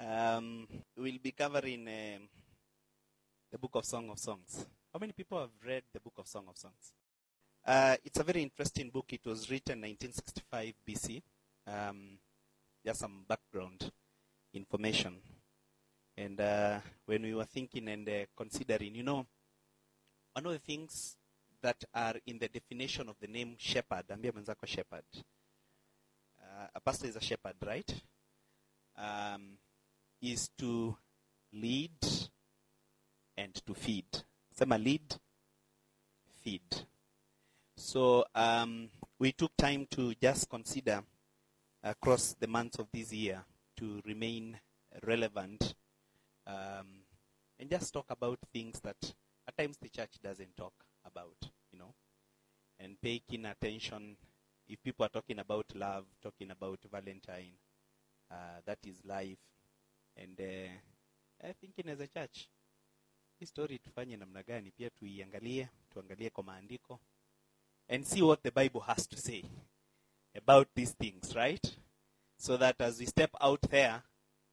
Um, we'll be covering um, the book of Song of Songs. How many people have read the book of Song of Songs? Uh, it's a very interesting book. It was written 1965 BC. Um, just some background information. And uh, when we were thinking and uh, considering, you know, one of the things that are in the definition of the name shepherd, ambia mwenzako shepherd. Uh, a pastor is a shepherd, right? Um, is to lead and to feed. Sema lead, feed. So um, we took time to just consider across the months of this year to remain relevant um, and just talk about things that at times the church doesn't talk about, you know, and pay keen attention. If people are talking about love, talking about Valentine, uh, that is life. And uh, I think in as a church, hii story tufanye namna gani pia tuiangalie, tuangalie kwa maandiko and see what the Bible has to say about these things, right? So that as we step out there,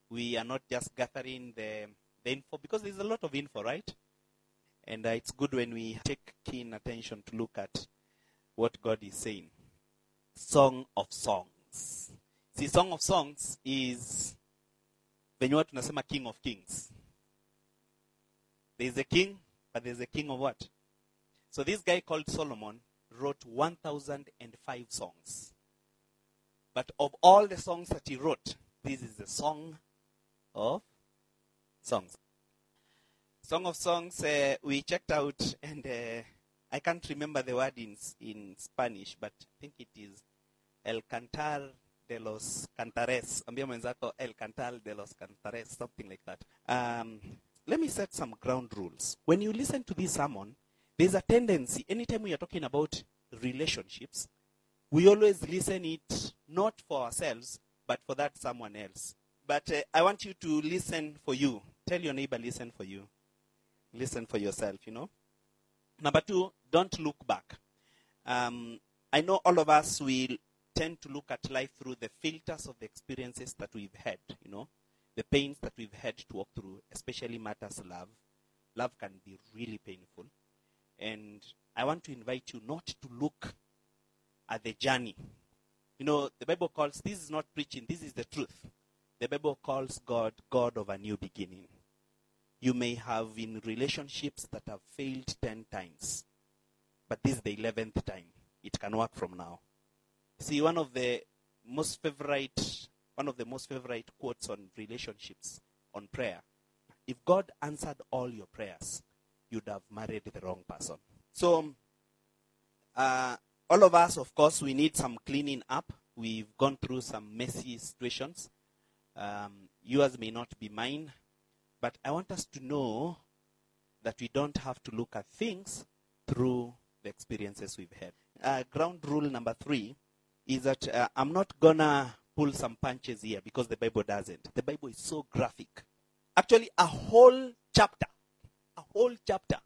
we are not just gathering the, the info, because there's a lot of info, right? And uh, it's good when we take keen attention to look at what God is saying. Song of Songs. See, Song of Songs is venye watu tunasema King of Kings. There's a king, but there's a king of what? So this guy called Solomon wrote 1005 songs. But of all the songs that he wrote, this is the song of songs. Song of Songs, uh, we checked out, and uh, I can't remember the word in, in Spanish, but I think it is El Cantar de los Cantares. Ambia mwenzako El Cantar de los Cantares, something like that. Um, let me set some ground rules. When you listen to this sermon, there's a tendency, anytime we are talking about relationships, we always listen it not for ourselves, but for that someone else. But uh, I want you to listen for you. Tell your neighbor, listen for you. Listen for yourself, you know. Number two, don't look back. Um, I know all of us will tend to look at life through the filters of the experiences that we've had, you know, the pains that we've had to walk through, especially matters love. Love can be really painful. And I want to invite you not to look at the journey. You know, the Bible calls this is not preaching, this is the truth. The Bible calls God God of a new beginning. You may have in relationships that have failed 10 times, but this is the 11th time. It can work from now. See, one of the most favorite one of the most favorite quotes on relationships on prayer. If God answered all your prayers, you'd have married the wrong person. So, uh, all of us, of course, we need some cleaning up. We've gone through some messy situations. Um, yours may not be mine, but I want us to know that we don't have to look at things through the experiences we've had. Uh, ground rule number three is that uh, I'm not gonna pull some punches here because the Bible doesn't. The Bible is so graphic. Actually, a whole chapter, a whole chapter,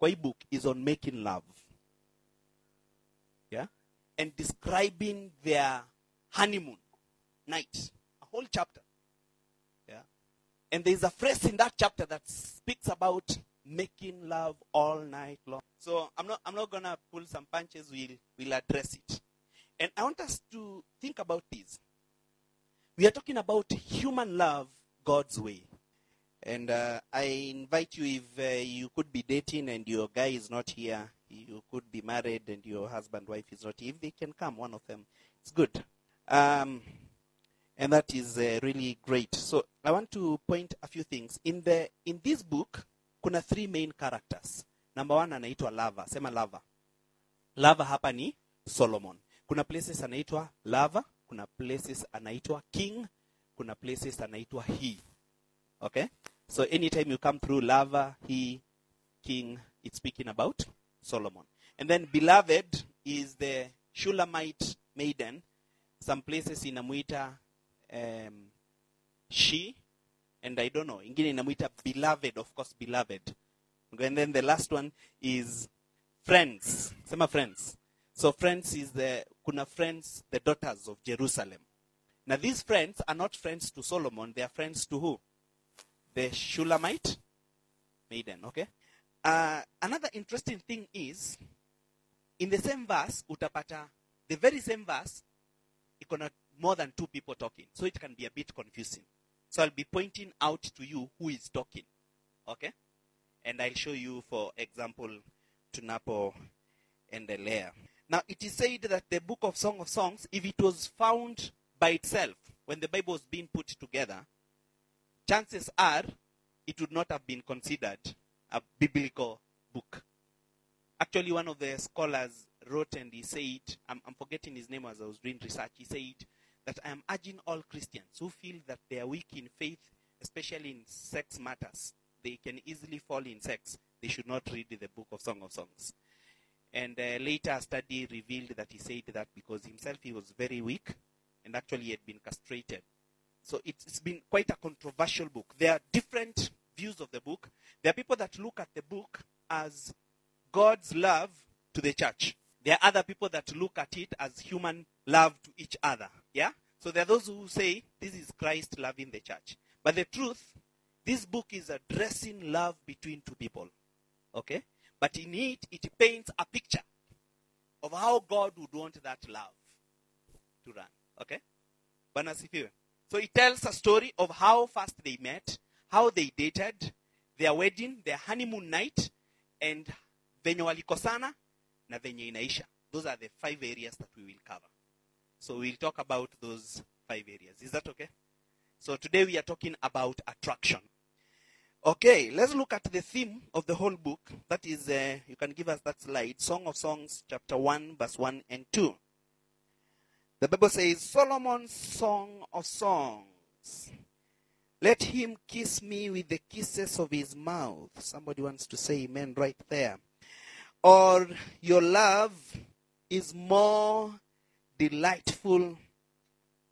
hii book is on making love. Yeah? And describing their honeymoon night. A whole chapter. Yeah? And there's a phrase in that chapter that speaks about making love all night long. So I'm not I'm not gonna pull some punches, we'll we'll address it. And I want us to think about this. We are talking about human love God's way. And uh, I invite you, if uh, you could be dating and your guy is not here, you could be married and your husband, wife is not here. If they can come, one of them, it's good. Um, and that is uh, really great. So I want to point a few things. In the in this book, kuna three main characters. Number one anaitwa Lover. Sema Lover. Lover hapa ni Solomon. Kuna places anaitwa Lover, kuna places anaitwa King, kuna places anaitwa He. Okay? So anytime you come through Lover, He, King, it's speaking about Solomon. And then Beloved is the Shulamite maiden. Some places inamuita um, she, and I don't know, ingine inamuita beloved, of course, beloved. And then the last one is friends. Sema friends. So friends is the, kuna friends, the daughters of Jerusalem. Now, these friends are not friends to Solomon, they are friends to who? The Shulamite maiden, okay? Uh, another interesting thing is, in the same verse, utapata, the very same verse, iko na more than two people talking. So it can be a bit confusing. So I'll be pointing out to you who is talking. Okay? And I'll show you, for example, tunapo endelea. Now it is said that the book of Song of Songs, if it was found by itself when the Bible was being put together, chances are it would not have been considered a biblical book. Actually, one of the scholars wrote and he said, I'm, I'm forgetting his name as I was doing research, he said that I am urging all Christians who feel that they are weak in faith, especially in sex matters, they can easily fall in sex, they should not read the book of Song of Songs. And uh, later, a study revealed that he said that because himself he was very weak and actually he had been castrated. So it's, it's been quite a controversial book. There are different views of the book. There are people that look at the book as God's love to the church. There are other people that look at it as human love to each other. Yeah? So there are those who say this is Christ loving the church. But the truth, this book is addressing love between two people. Okay? But in it, it paints a picture of how God would want that love to run. Okay? So it tells a story of how fast they met, how they dated, their wedding, their honeymoon night, and venye walikosana na venye inaisha. Those are the five areas that we will cover. So we'll talk about those five areas. Is that okay? So today we are talking about attraction. Okay, let's look at the theme of the whole book. That is, uh, you can give us that slide. Song of Songs, chapter 1, verse 1 and 2. The Bible says, Solomon's Song of Songs. Let him kiss me with the kisses of his mouth. Somebody wants to say amen right there. Or your love is more delightful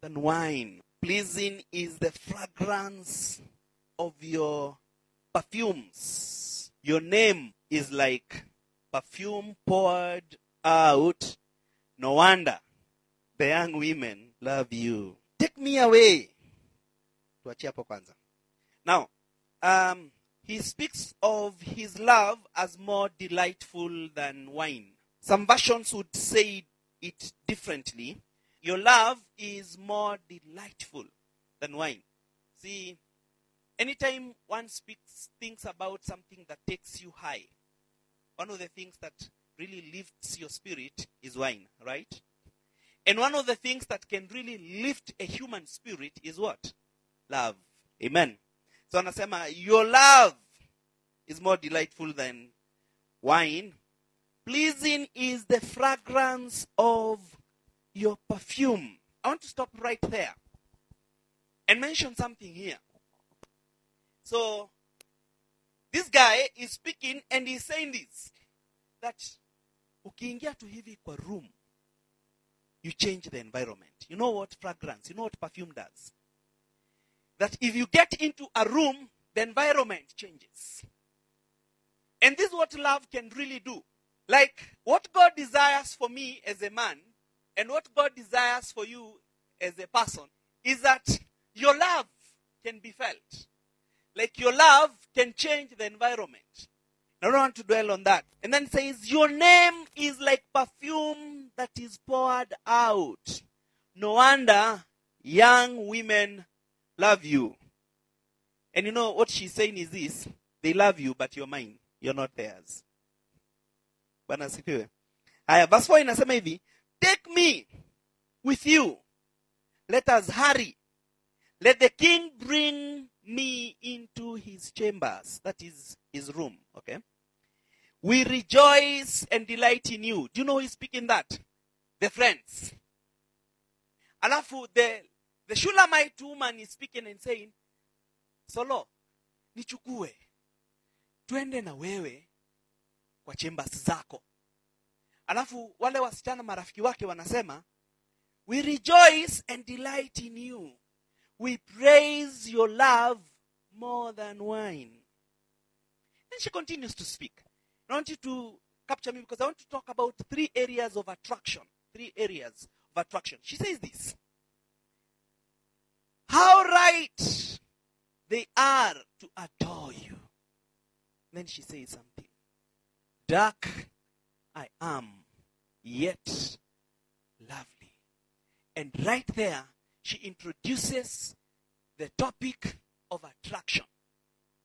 than wine. Pleasing is the fragrance of your perfumes. Your name is like perfume poured out. No wonder the young women love you. Take me away. Tuachie hapo kwanza. Now, um, he speaks of his love as more delightful than wine. Some versions would say it differently. Your love is more delightful than wine. See, anytime one speaks thinks about something that takes you high, one of the things that really lifts your spirit is wine, right? And one of the things that can really lift a human spirit is what? Love. Amen. So anasema, your love is more delightful than wine. Pleasing is the fragrance of your perfume. I want to stop right there and mention something here. So, this guy is speaking and he's saying this that ukiingia tu hivi kwa room you change the environment. You know what fragrance, you know what perfume does? That if you get into a room, the environment changes. And this is what love can really do. Like what God desires for me as a man and what God desires for you as a person is that your love can be felt. Like your love can change the environment. I don't want to dwell on that. And then says, Your name is like perfume that is poured out. No wonder young women love you. And you know what she's saying is this they love you, but you're mine. You're not theirs. Bwana asifiwe. Haya, verse 4 inasema hivi, take me with you. Let us hurry. Let the king bring me into his chambers. That is his room, okay? We rejoice and delight in you. Do you know is speaking that? The friends. Alafu, the, the Shulamite woman is speaking and saying, Solo, nichukue. Twende na wewe kwa chambers zako. Alafu, wale wasichana marafiki wake wanasema, we rejoice and delight in you. We praise your love more than wine. Then she continues to speak. I want you to capture me because I want to talk about three areas of attraction. Three areas of attraction. She says this how right they are to adore you. Then she says something. Dark I am, yet lovely. And right there, she introduces the topic of attraction.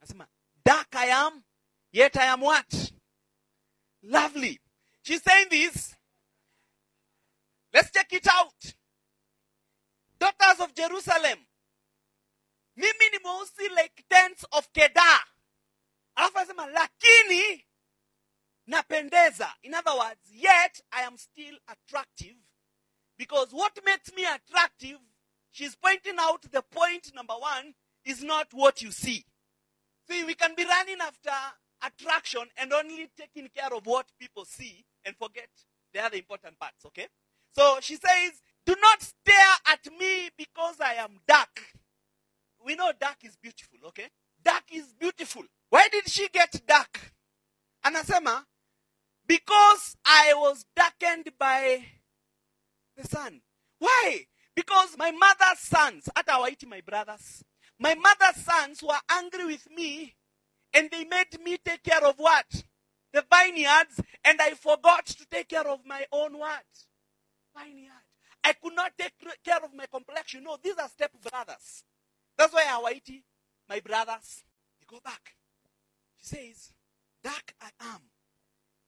Nasema, dark I am, yet I am what? Lovely. She's saying this. Let's check it out. Daughters of Jerusalem. Mimi ni mweusi like tents of Kedar. Alafu anasema lakini napendeza. In other words, yet I am still attractive because what makes me attractive, she's pointing out the point number one is not what you see. See, we can be running after attraction and only taking care of what people see and forget the other important parts, okay? So she says, Do not stare at me because I am dark. We know dark is beautiful, okay? Dark is beautiful. Why did she get dark? Anasema, because I was darkened by the sun. Why? Because my mother's sons, hata hawaiti my brothers, my mother's sons were angry with me and they made me take care of what? The vineyards and I forgot to take care of my own what? Vineyard. I could not take care of my complexion. No, these are step brothers. That's why Hawaii, my brothers, they go back. She says, Dark I am,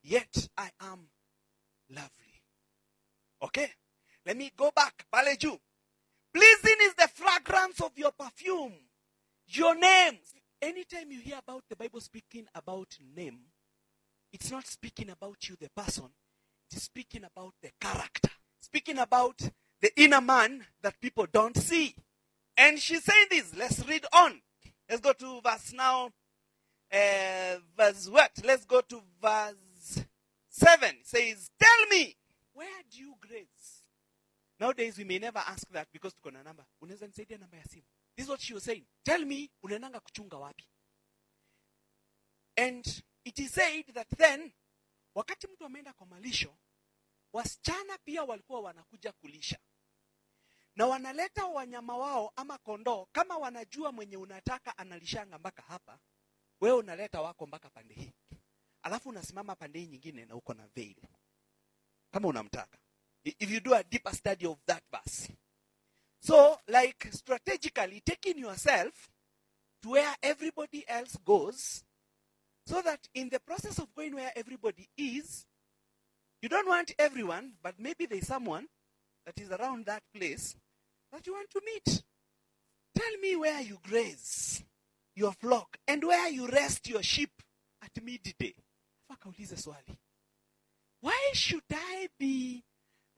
yet I am lovely. Okay? Let me go back. Baleju. Pleasing is the fragrance of your perfume, your name. Anytime you hear about the Bible speaking about name, it's not speaking about you, the person, it's speaking about the character, speaking about the inner man that people don't see. And she's saying this. Let's read on. Let's go to verse now. Uh, verse what? Let's go to verse 7. It says, Tell me, where do you graze? Nowadays, we may never ask that because tuko na namba. Unaweza nisaidia namba ya simu. This is what she was saying. Tell me, unaendanga kuchunga wapi? And it is said that then, wakati mtu ameenda kwa malisho, wasichana pia walikuwa wanakuja kulisha na wanaleta wanyama wao ama kondoo kama wanajua mwenye unataka analishanga mpaka hapa wewe unaleta wako mpaka pande hii alafu unasimama pande hii nyingine na uko na veil kama unamtaka if you do a deeper study of that verse so like strategically taking yourself to where everybody else goes so that in the process of going where everybody is you don't want everyone but maybe there's someone that is around that place that you want to meet. Tell me where you graze your flock and where you rest your sheep at midday. Why should I be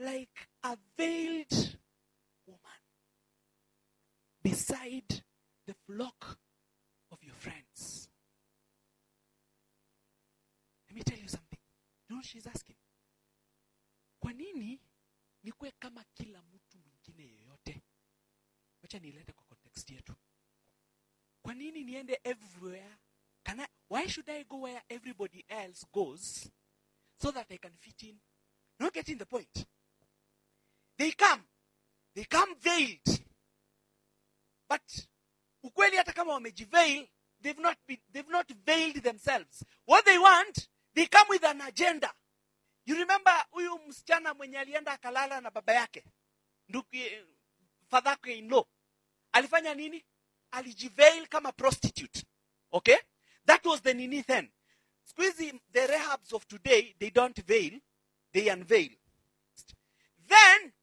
like a veiled woman beside the flock of your friends? Let me tell you something. You know she's asking? Kwa nini nikuwe kama kila mtu mwingine yeyote wacha nilete kwa context yetu kwa niende everywhere Can I, why should i go where everybody else goes so that i can fit in not getting the point they come. They come veiled. But ukweli hata kama wamejiveil they've not, been, they've not veiled themselves. What they want they come with an agenda. You remember huyu msichana mwenye alienda akalala na baba yake? Ndugu fadhake in law. Alifanya nini? Alijiveil kama prostitute. Okay? That was the nini then? Siku the rehabs of today they don't veil they unveil. Then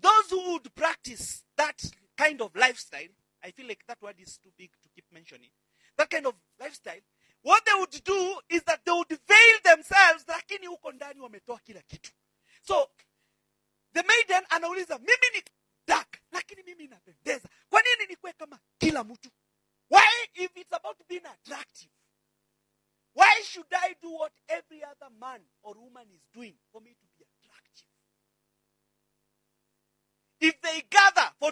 those who would practice that kind of lifestyle i feel like that word is too big to keep mentioning. That kind of lifestyle what they would do is that they would veil themselves so the maiden anauliza mimi ni dark lakini mimi napendeza. Kwa nini nikuwe kama kila mtu? Why if it's about being attractive why should i do what every other man or woman is doing for me to be attractive if they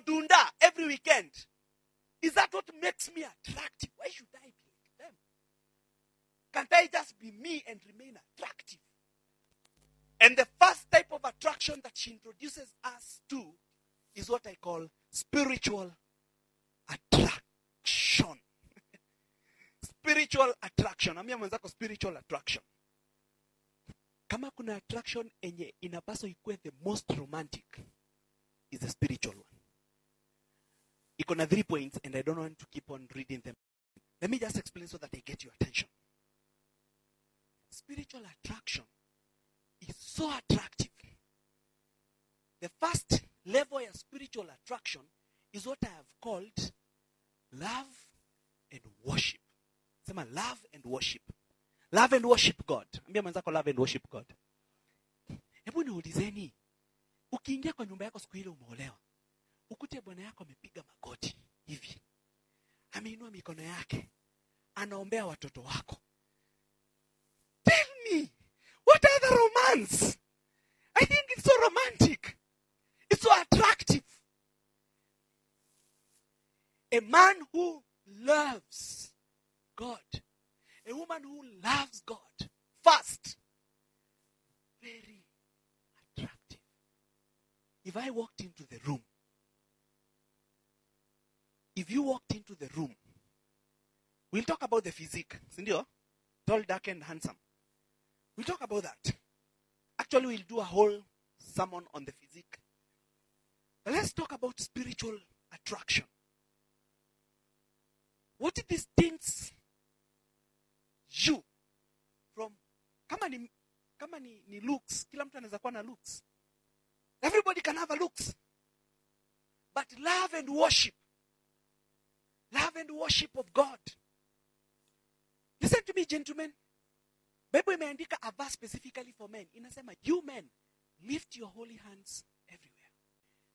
gather for dunda every weekend is that what makes me attractive why should i be like them can't i just be me and remain attractive and the first type of attraction that she introduces us to is what I call spiritual attraction. spiritual attraction. Ambia mwenzako spiritual attraction. Kama kuna attraction enye inapaswa ikuwe the most romantic is the spiritual one. Iko na three points and I don't want to keep on reading them. Let me just explain so that I get your attention. Spiritual attraction is so attractive. The first level of spiritual attraction is what I have called love and worship. Sema love and worship. Love and worship God. Ambia mwenzako love and worship God. Hebu niulizeni, ukiingia kwa nyumba yako siku ile umeolewa, ukute bwana yako amepiga magoti hivi, ameinua mikono yake, anaombea watoto wako. Tell me, what are the romance? I think it's so romantic. It's so attractive. A man who loves God, a woman who loves God first, very attractive. If I walked into the room, if you walked into the room, we'll talk about the physique, sindio? Tall, dark, and handsome. We'll talk about that. Actually, we'll do a whole sermon on the physique. But let's talk about spiritual attraction. What distincts you from kama ni kama ni, ni looks kila mtu anaweza kuwa na looks everybody can have a looks but love and worship love and worship of god. Listen to me gentlemen. Bible imeandika a verse specifically for men. Inasema you men lift your holy hands everywhere.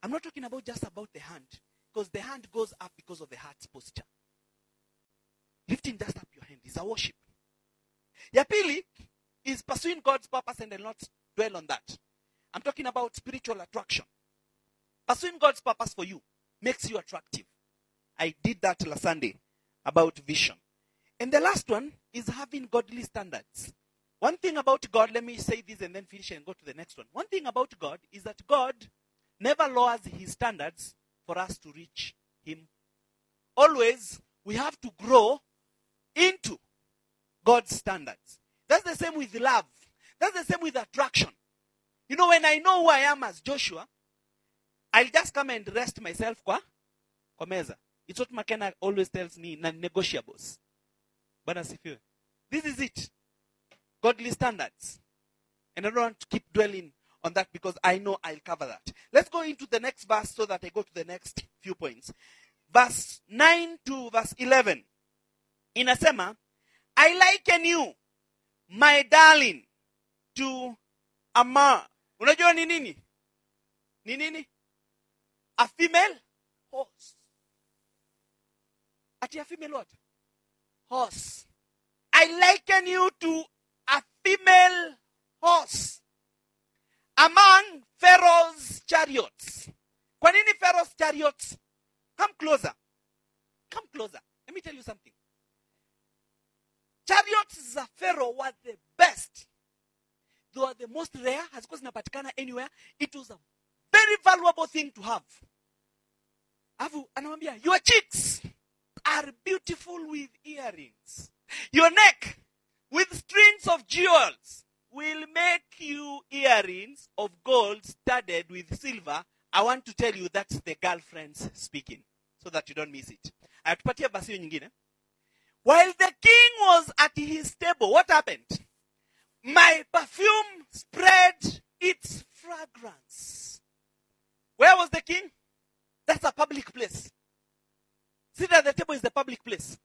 I'm not talking about just about the hand because the hand goes up because of the heart's posture. Lifting just up your hand is a worship. Ya pili is pursuing god's purpose and I'll not dwell on that. I'm talking about spiritual attraction. Pursuing god's purpose for you makes you attractive i did that last sunday about vision and the last one is having godly standards one thing about god let me say this and then finish and go to the next one one thing about god is that god never lowers his standards for us to reach him always we have to grow into God's standards. That's the same with love. That's the same with attraction. You know, when I know who I am as Joshua, I'll just come and rest myself kwa, kwa meza. It's what McKenna always tells me, non-negotiables. Bwana sifiwe. This is it. Godly standards. And I don't want to keep dwelling on that because I know I'll cover that. Let's go into the next verse so that I go to the next few points. Verse 9 to verse 11. In Inasema, I liken you, my darling, to a ma. Unajua ni nini? Ni nini? A female horse. Ati a female what? Horse. I liken you to a female horse among Pharaoh's chariots. Kwa Pharaoh's chariots? Come closer. Come closer. Let me tell you something. Chariots za Pharaoh were the best. They were the most rare, hazikuwa zinapatikana anywhere. It was a very valuable thing to have. Afu anamwambia, your cheeks are beautiful with earrings. Your neck with strings of jewels will make you earrings of gold studded with silver. I want to tell you that's the girlfriends speaking so that you don't miss it. While the king was at his table, what happened? My perfume spread its fragrance. Where was the king? That's a public place. Sit at the table is the public place.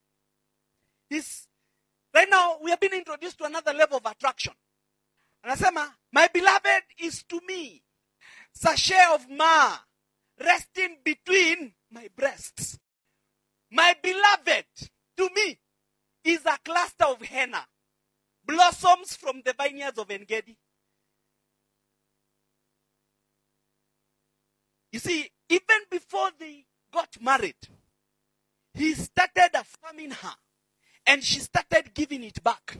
He's, right now, we have been introduced to another level of attraction. And I Anasema, my beloved is to me sachet of myrrh, resting between my breasts. My beloved to me is a cluster of henna, blossoms from the vineyards of Engedi. You see, even before they got married, he started affirming her and she started giving it back.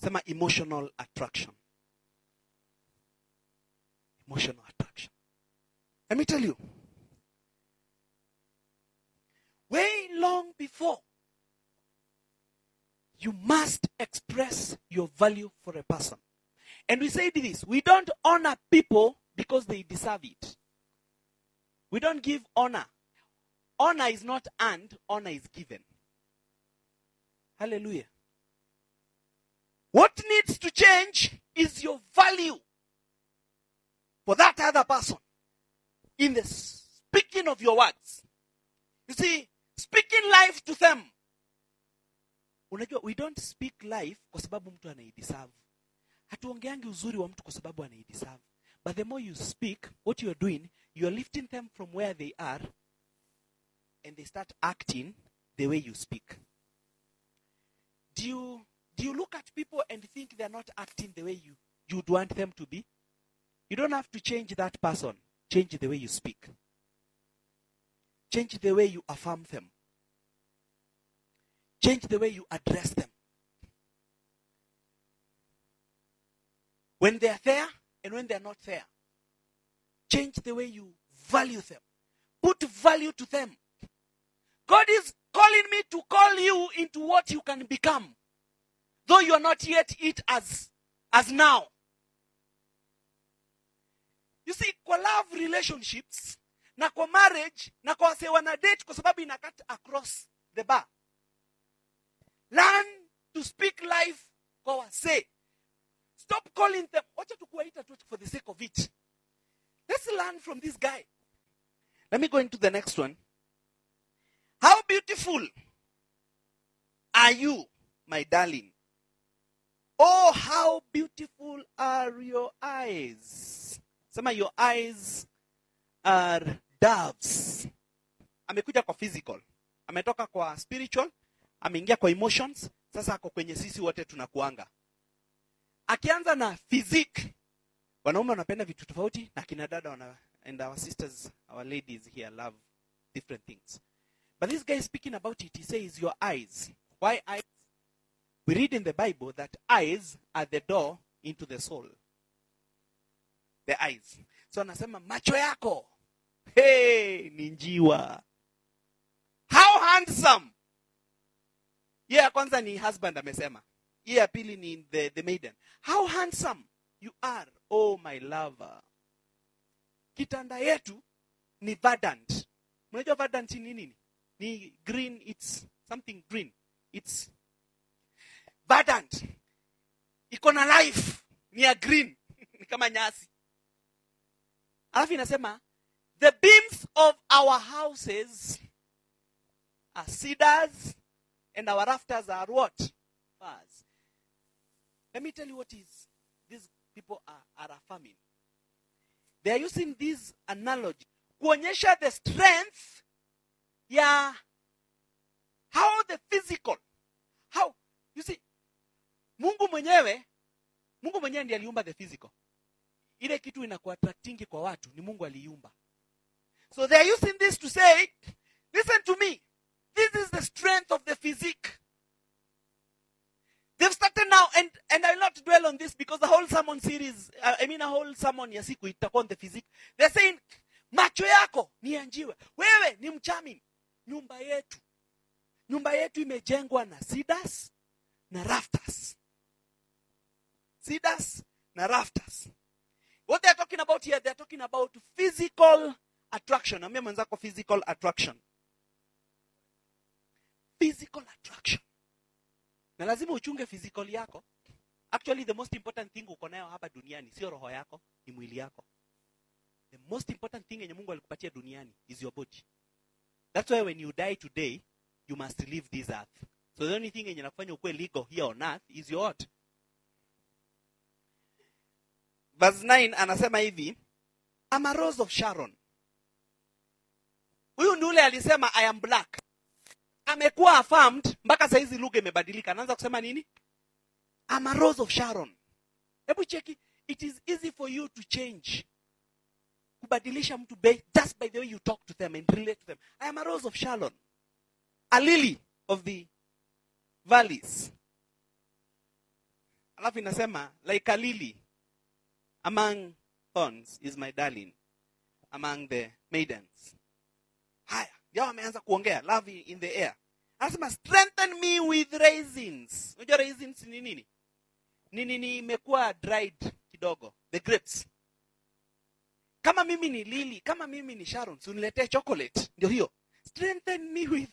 Some emotional attraction. Emotional attraction. Let me tell you. Way long before, you must express your value for a person. And we say this we don't honor people because they deserve it. We don't give honor. Honor is not earned, honor is given. Hallelujah. What needs to change is your value for that other person in the speaking of your words. You see, speaking life to them. We don't speak life kwa sababu mtu anaideserve. Hatuongeangi uzuri wa mtu kwa sababu anaideserve. But the more you speak, what you are doing, you are lifting them from where they are and they start acting the way you speak. Do you do you look at people and think they're not acting the way you you'd want them to be? You don't have to change that person. Change the way you speak. Change the way you affirm them. Change the way you address them. When they're there and when they're not there. Change the way you value them. Put value to them. God is calling me to call you into what you can become. Though you are not yet it as, as now. You see, kwa love relationships, na kwa marriage, na kwa wase wana date kwa sababu ina cut across the bar. Learn to speak life kwa wase. Stop calling them. Wacha tu kuwaita tu for the sake of it. Let's learn from this guy. Let me go into the next one. How beautiful are you, my darling? Oh, how beautiful are your eyes. Sema your eyes are doves. Amekuja kwa physical. Ametoka kwa spiritual, ameingia kwa emotions, sasa ako kwenye sisi wote tunakuanga. Akianza na physique, wanaume wanapenda vitu tofauti na kina dada wana, and our sisters, our ladies here love different things. But this guy speaking about it. He says, Your eyes. Why eyes? We read in the Bible that eyes are the door into the soul. The eyes. So anasema macho yako. Hey, ni njiwa. How handsome. yeah kwanza ni husband amesema. Ye ya pili ni the, the maiden. How handsome you are, oh my lover. Kitanda yetu ni verdant. Mnajua verdant ni nini? Ni green, it's something green. It's verdant. Iko na life. Ni ya green. ni kama nyasi. Alafu inasema the beams of our houses are cedars and our rafters are what? Let me tell you what is these people are, are affirming. They are using this analogy kuonyesha the strength ya how the physical how you see mungu mwenyewe mungu mwenyewe ndiye aliumba the physical. Ile kitu inakuattractingi kwa watu ni mungu aliiumba. So they are using this to say listen to me this is the strength of the physique they've started now and and i'll not dwell on this because the whole sermon series uh, i mean a whole sermon ya siku itakuwa on the physique. They're saying macho yako ni ya wewe ni mchamin nyumba yetu. Nyumba yetu imejengwa na cedars na rafters. Cedars na rafters. What they're talking about here they're talking about physical attraction. Ambia mwenzako physical attraction. Physical attraction na lazima uchunge physical yako. Actually the most important thing uko nayo hapa duniani sio roho yako ni mwili yako. The most important thing yenye mungu alikupatia duniani is your body. That's why when you die today you must leave this earth. So the only thing yenye nakufanya ukuwe legal here on earth is your heart verse 9 anasema hivi I'm a rose of sharon. Huyu ni ule alisema i am black. Amekuwa affirmed mpaka sahizi lugha imebadilika. Anaanza kusema nini? I'm a rose of sharon. Hebu cheki it is easy for you to change. Kubadilisha mtu be, just by the way you talk to them and relate to them. I am a rose of sharon. A lily of the valleys. Alafu inasema like a lily among thorns is my darling among the maidens. Haya yao ameanza kuongea love in the air anasema strengthen me with raisins. Unajua raisins ni nini? Ni nini imekuwa dried kidogo? The grapes. Kama mimi ni lili kama mimi ni sharon si uniletee chocolate. Ndio hiyo. Strengthen me with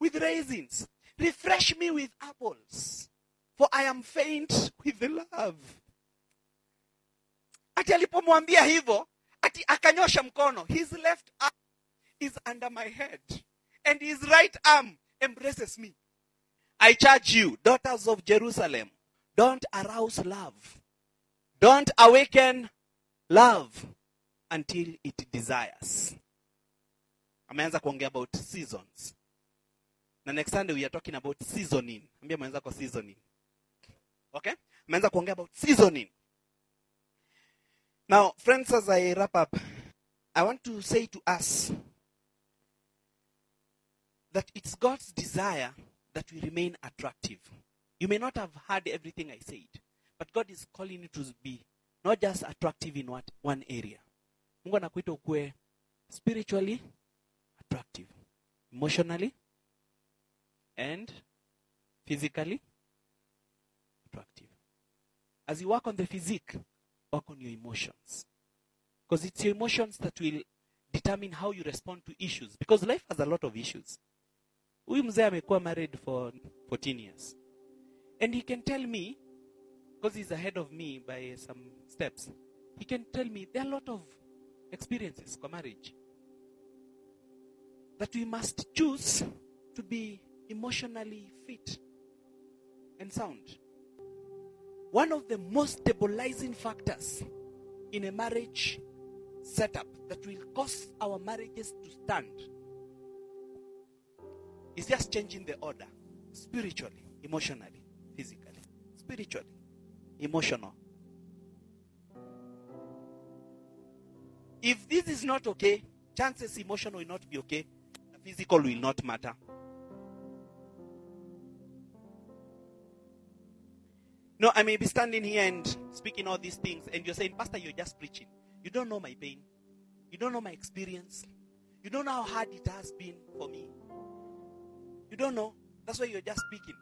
with raisins. Refresh me with apples. For i am faint with the love. Ati alipomwambia hivyo ati akanyosha mkono. His left arm is under my head and his right arm embraces me. I charge you daughters of jerusalem don't arouse love. Don't awaken love until it desires. Ameanza kuongea about seasons. Na next sunday we are talking about seasoning. Ambia mwenzako seasoning. Okay? Ameanza kuongea about seasoning. Now friends as i wrap up i want to say to us that it's god's desire that we remain attractive. You may not have heard everything i said but god is calling you to be not just attractive in what, one area. Mungu anakuita ukuwe spiritually attractive emotionally and physically attractive. As you work on the physique work on your emotions. Because it's your emotions that will determine how you respond to issues. Because life has a lot of issues huyu mzee amekuwa married for 14 years. And he can tell me because he's ahead of me by some steps he can tell me there are a lot of experiences kwa marriage that we must choose to be emotionally fit and sound one of the most stabilizing factors in a marriage setup that will cause our marriages to stand is just changing the order spiritually, emotionally, physically, spiritually, emotional. If this is not okay, chances emotional will not be okay, physical will not matter. No, I may be standing here and speaking all these things, and you're saying, Pastor, you're just preaching. You don't know my pain. You don't know my experience. You don't know how hard it has been for me. You don't know. That's why you're just speaking.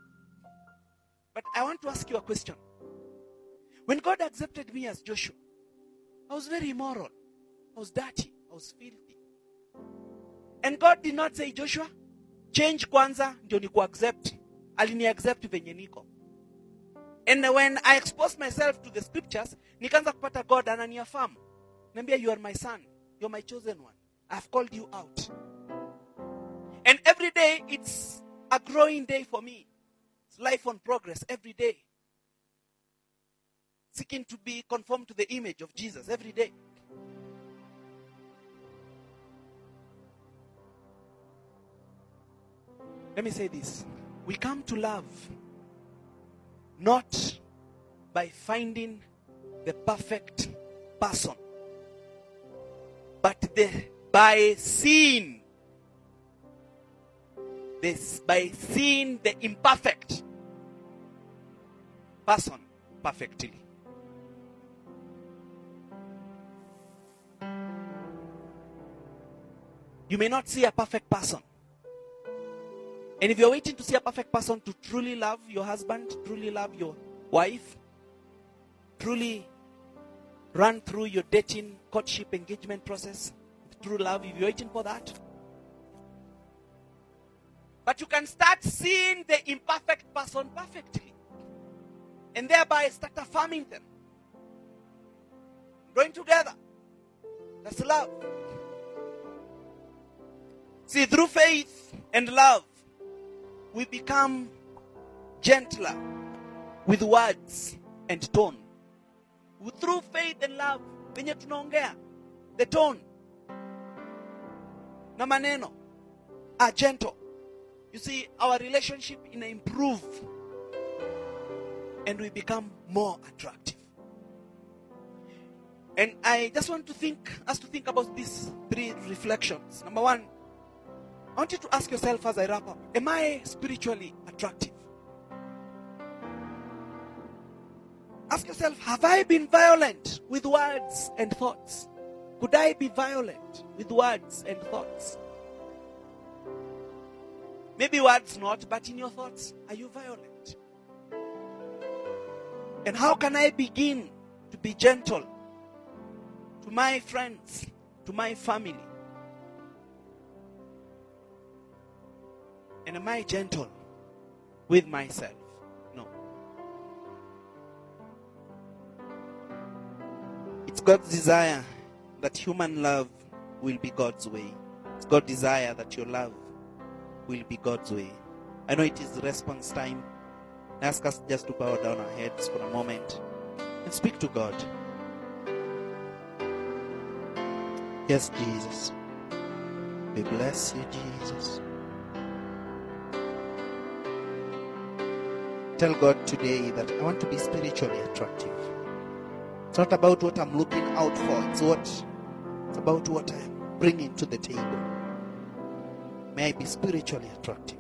But I want to ask you a question. When God accepted me as Joshua, I was very immoral. I was dirty. I was filthy. And God did not say, Joshua, change kwanza ndio niku accept. Alini accept venye niko. And when I exposed myself to the scriptures, nikaanza kupata God ananiaffirm. Niambia, you are my son. You're my chosen one. I've called you out. And every day it's a growing day for me. It's life on progress every day. Seeking to be conformed to the image of Jesus every day. Let me say this. We come to love not by finding the perfect person, but the, by seeing this by seeing the imperfect person perfectly. You may not see a perfect person. And if you're waiting to see a perfect person to truly love your husband, truly love your wife, truly run through your dating, courtship, engagement process, true love, if you're waiting for that, but you can start seeing the imperfect person perfectly. And thereby start affirming them. Growing together. That's love. See, through faith and love, we become gentler with words and tone. Through faith and love, the tone na maneno are gentle. You see, our relationship in improve and we become more attractive. And I just want to think us to think about these three reflections. Number one, I want you to ask yourself as I wrap up, am I spiritually attractive? Ask yourself, have I been violent with words and thoughts? Could I be violent with words and thoughts? Maybe words not, but in your thoughts, are you violent? And how can I begin to be gentle to my friends, to my family? And am I gentle with myself? No. It's God's desire that human love will be God's way. It's God's desire that your love will be God's way. I know it is response time. Ask us just to bow down our heads for a moment and speak to God. Yes, Jesus. We bless you, Jesus. Tell God today that I want to be spiritually attractive. It's not about what I'm looking out for. It's what it's about what I'm bringing to the table. May I be spiritually attractive.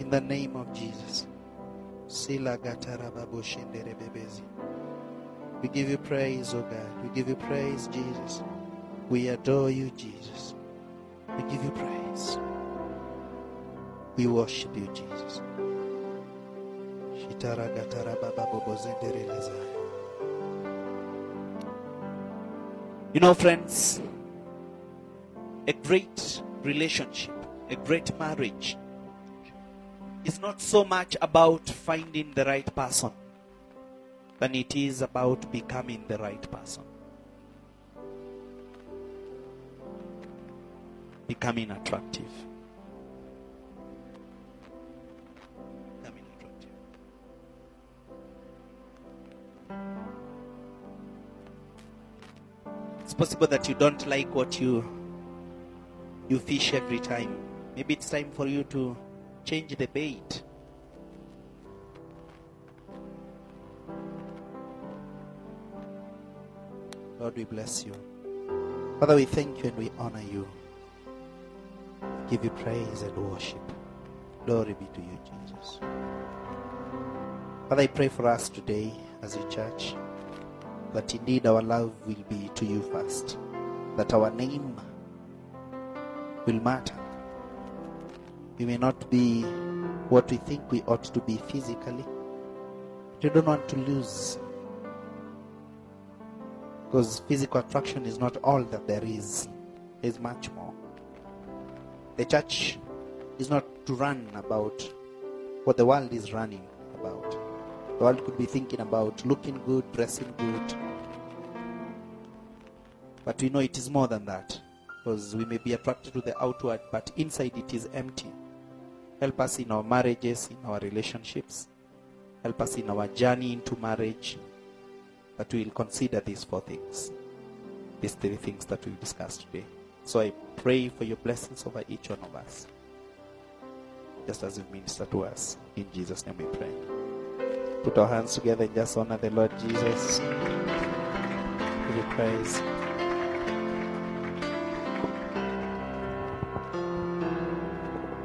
In the name of Jesus. We give you praise, oh God. We give you praise, Jesus. We adore you, Jesus. We give you praise. We worship you, Jesus. You know, friends, a great relationship, a great marriage is not so much about finding the right person than it is about becoming the right person. Becoming attractive. Becoming attractive. It's possible that you don't like what you you fish every time. Maybe it's time for you to change the bait. Lord, we bless you. Father, we thank you and we honor you. Give you praise and worship. Glory be to you, Jesus. Father, I pray for us today as a church that indeed our love will be to you first, that our name will matter. We may not be what we think we ought to be physically. We don't want to lose. Because physical attraction is not all that there is, there's much more. The church is not to run about what the world is running about. The world could be thinking about looking good, dressing good. But we know it is more than that. Because we may be attracted to the outward, but inside it is empty. Help us in our marriages, in our relationships. Help us in our journey into marriage. That we will consider these four things. These three things that we've discussed today. So I pray for your blessings over each one of us. Just as you minister to us. In Jesus' name we pray. Put our hands together and just honor the Lord Jesus. You praise.